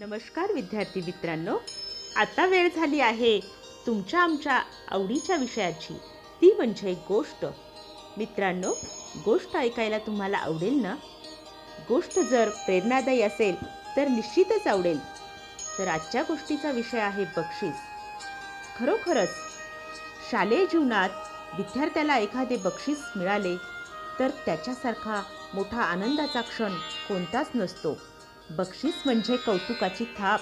नमस्कार विद्यार्थी मित्रांनो आता वेळ झाली आहे तुमच्या आमच्या आवडीच्या विषयाची. ती म्हणजे गोष्ट. मित्रांनो गोष्ट ऐकायला तुम्हाला आवडेल ना? गोष्ट जर प्रेरणादायी असेल तर निश्चितच आवडेल. तर आजच्या गोष्टीचा विषय आहे बक्षीस. खरोखरच शालेय जीवनात विद्यार्थ्याला एखादे बक्षीस मिळाले तर त्याच्यासारखा मोठा आनंदाचा क्षण कोणताच नसतो. बक्षीस म्हणजे कौतुकाची थाप.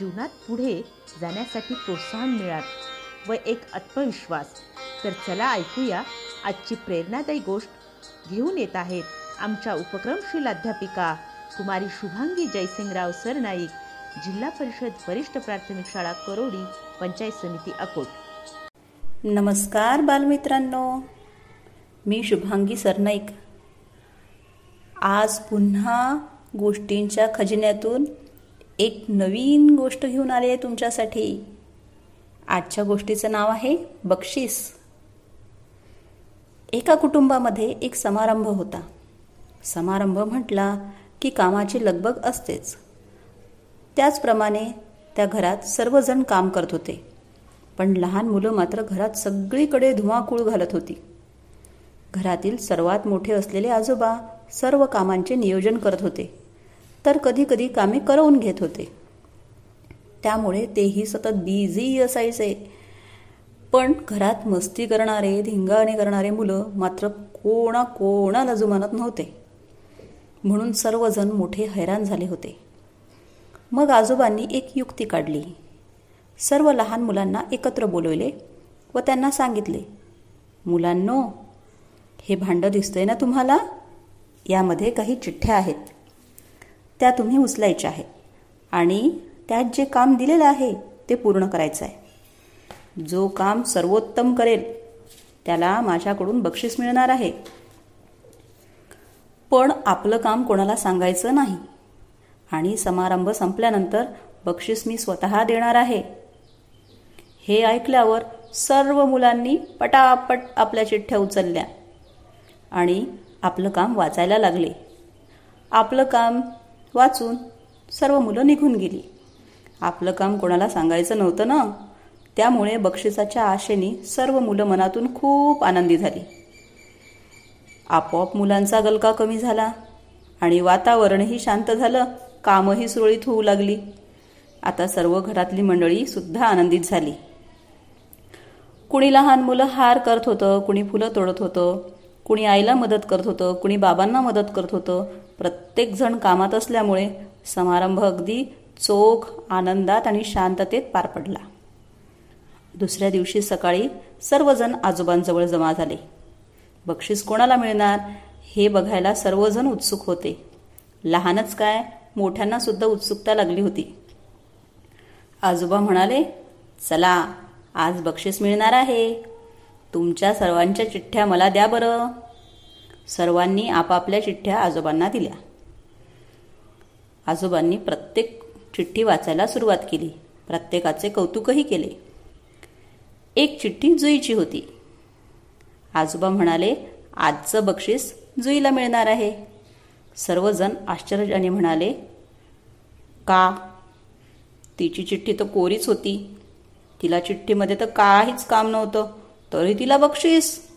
जीवनात पुढे जाण्यासाठी प्रोत्साहन मिळत व एक आत्मविश्वास. तर चला ऐकूया आजची प्रेरणादायी गोष्ट. घेऊन येत आहेत आमच्या उपक्रमशील अध्यापिका कुमारी शुभांगी जयसिंगराव सरनाईक जिल्हा परिषद वरिष्ठ प्राथमिक शाळा करोडी पंचायत समिती अकोट. नमस्कार बालमित्रांनो. मी शुभांगी सरनाईक. आज पुन्हा गोष्टींच्या खजिन्यातून एक नवीन गोष्ट घेऊन आली आहे तुमच्यासाठी. आजच्या गोष्टीचं नाव आहे बक्षीस. एका कुटुंबामध्ये एक समारंभ होता. समारंभ म्हटला की कामाची लगबग असतेच. त्याचप्रमाणे त्या घरात सर्वजण काम करत होते. पण लहान मुलं मात्र घरात सगळीकडे धुमाकूळ घालत होती. घरातील सर्वात मोठे असलेले आजोबा सर्व कामांचे नियोजन करत होते. तर कधीकधी कामे करवून घेत होते. त्यामुळे तेही सतत बिझी असायचे. पण घरात मस्ती करणारे धिंगाणे करणारे मुलं मात्र कोणा कोणाला जुमानत नव्हते. म्हणून सर्वजण मोठे हैराण झाले होते. मग आजोबांनी एक युक्ती काढली. सर्व लहान मुलांना एकत्र बोलवले व त्यांना सांगितले मुलांनो हे भांडं दिसतंय ना तुम्हाला? यामध्ये काही चिठ्ठ्या आहेत. त्या तुम्ही उचलायच्या आहेत आणि त्यात जे काम दिलेलं आहे ते पूर्ण करायचं आहे. जो काम सर्वोत्तम करेल त्याला माझ्याकडून बक्षीस मिळणार आहे. पण आपलं काम कोणाला सांगायचं नाही. आणि समारंभ संपल्यानंतर बक्षीस मी स्वतः देणार आहे. हे ऐकल्यावर सर्व मुलांनी पटापट आपल्या चिठ्ठ्या उचलल्या. आणि आपलं काम वाचायला लागले. आपलं काम वाचून सर्व मुलं निघून गेली. आपलं काम कोणाला सांगायचं नव्हतं ना? त्यामुळे बक्षिसाच्या आशेने सर्व मुलं मनातून खूप आनंदी झाली. आपोआप मुलांचा गलका कमी झाला आणि वातावरणही शांत झालं कामही सुरळीत होऊ लागली. आता सर्व घरातली मंडळी सुद्धा आनंदित झाली. कुणी लहान मुलं हार करत होतं कुणी फुलं तोडत होतं कुणी आईला मदत करत होतं कुणी बाबांना मदत करत होतं. प्रत्येकजण कामात असल्यामुळे समारंभ अगदी चोख आनंदात आणि शांततेत पार पडला. दुसऱ्या दिवशी सकाळी सर्वजण आजोबांजवळ जमा झाले. बक्षीस कोणाला मिळणार हे बघायला सर्वजण उत्सुक होते. लहानच काय मोठ्यांना सुद्धा उत्सुकता लागली होती. आजोबा म्हणाले चला आज बक्षीस मिळणार आहे. तुमच्या सर्वांच्या चिठ्ठ्या मला द्या बरं. सर्वांनी आपापल्या चिठ्ठ्या आजोबांना दिल्या. आजोबांनी प्रत्येक चिठ्ठी वाचायला सुरुवात केली. प्रत्येकाचे कौतुकही केले. एक चिठ्ठी जुईची होती. आजोबा म्हणाले आजचं बक्षीस जुईला मिळणार आहे. सर्वजण आश्चर्याने म्हणाले का? तिची चिठ्ठी तर कोरीच होती. तिला चिठ्ठीमध्ये तर काहीच काम नव्हतं. तरी तिला बक्षीस.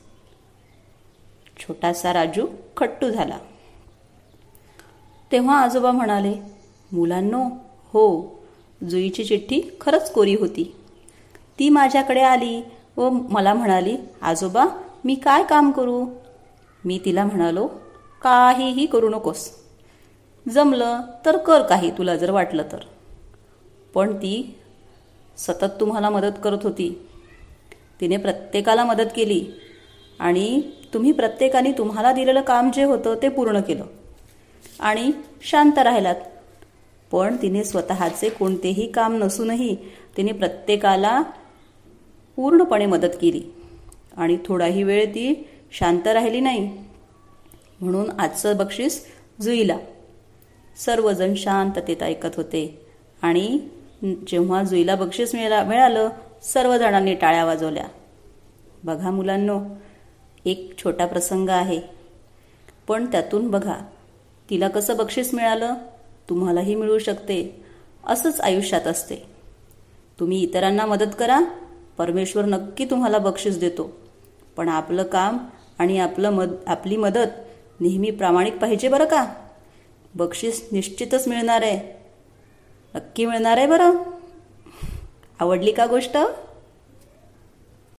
छोटासा राजू खट्टू झाला. तेव्हा आजोबा म्हणाले मुलांनो हो जुईची चिठ्ठी खरंच कोरी होती. ती माझ्याकडे आली व मला म्हणाली आजोबा मी काय काम करू? मी तिला म्हणालो काहीही करू नकोस. जमलं तर कर काही तुला जर वाटलं तर. पण ती सतत तुम्हाला मदत करत होती. तिने प्रत्येकाला मदत केली आणि तुम्ही प्रत्येकाने तुम्हाला दिलेलं काम जे होतं ते पूर्ण केलं. आणि शांत राहिलात. पण तिने स्वतःचे कोणतेही काम नसूनही तिने प्रत्येकाला पूर्णपणे मदत केली. आणि थोडाही वेळ ती शांत राहिली नाही. म्हणून आजचं बक्षीस जुईला. सर्वजण शांततेत ऐकत होते. आणि जेव्हा जुईला बक्षीस मिळा मिळालं सर्वजणांनी टाळ्या वाजवल्या. बघा मुलांनो एक छोटा प्रसंग आहे. पण त्यातून बघा तिला कसं बक्षीस मिळालं तुम्हालाही मिळू शकते असंच आयुष्यात असते. तुम्ही इतरांना मदत करा परमेश्वर नक्की तुम्हाला बक्षीस देतो. पण आपलं काम आणि आपलं मद आपली मदत नेहमी प्रामाणिक पाहिजे बरं का? बक्षीस निश्चितच मिळणार आहे. नक्की मिळणार आहे बरं? आवडली का गोष्ट?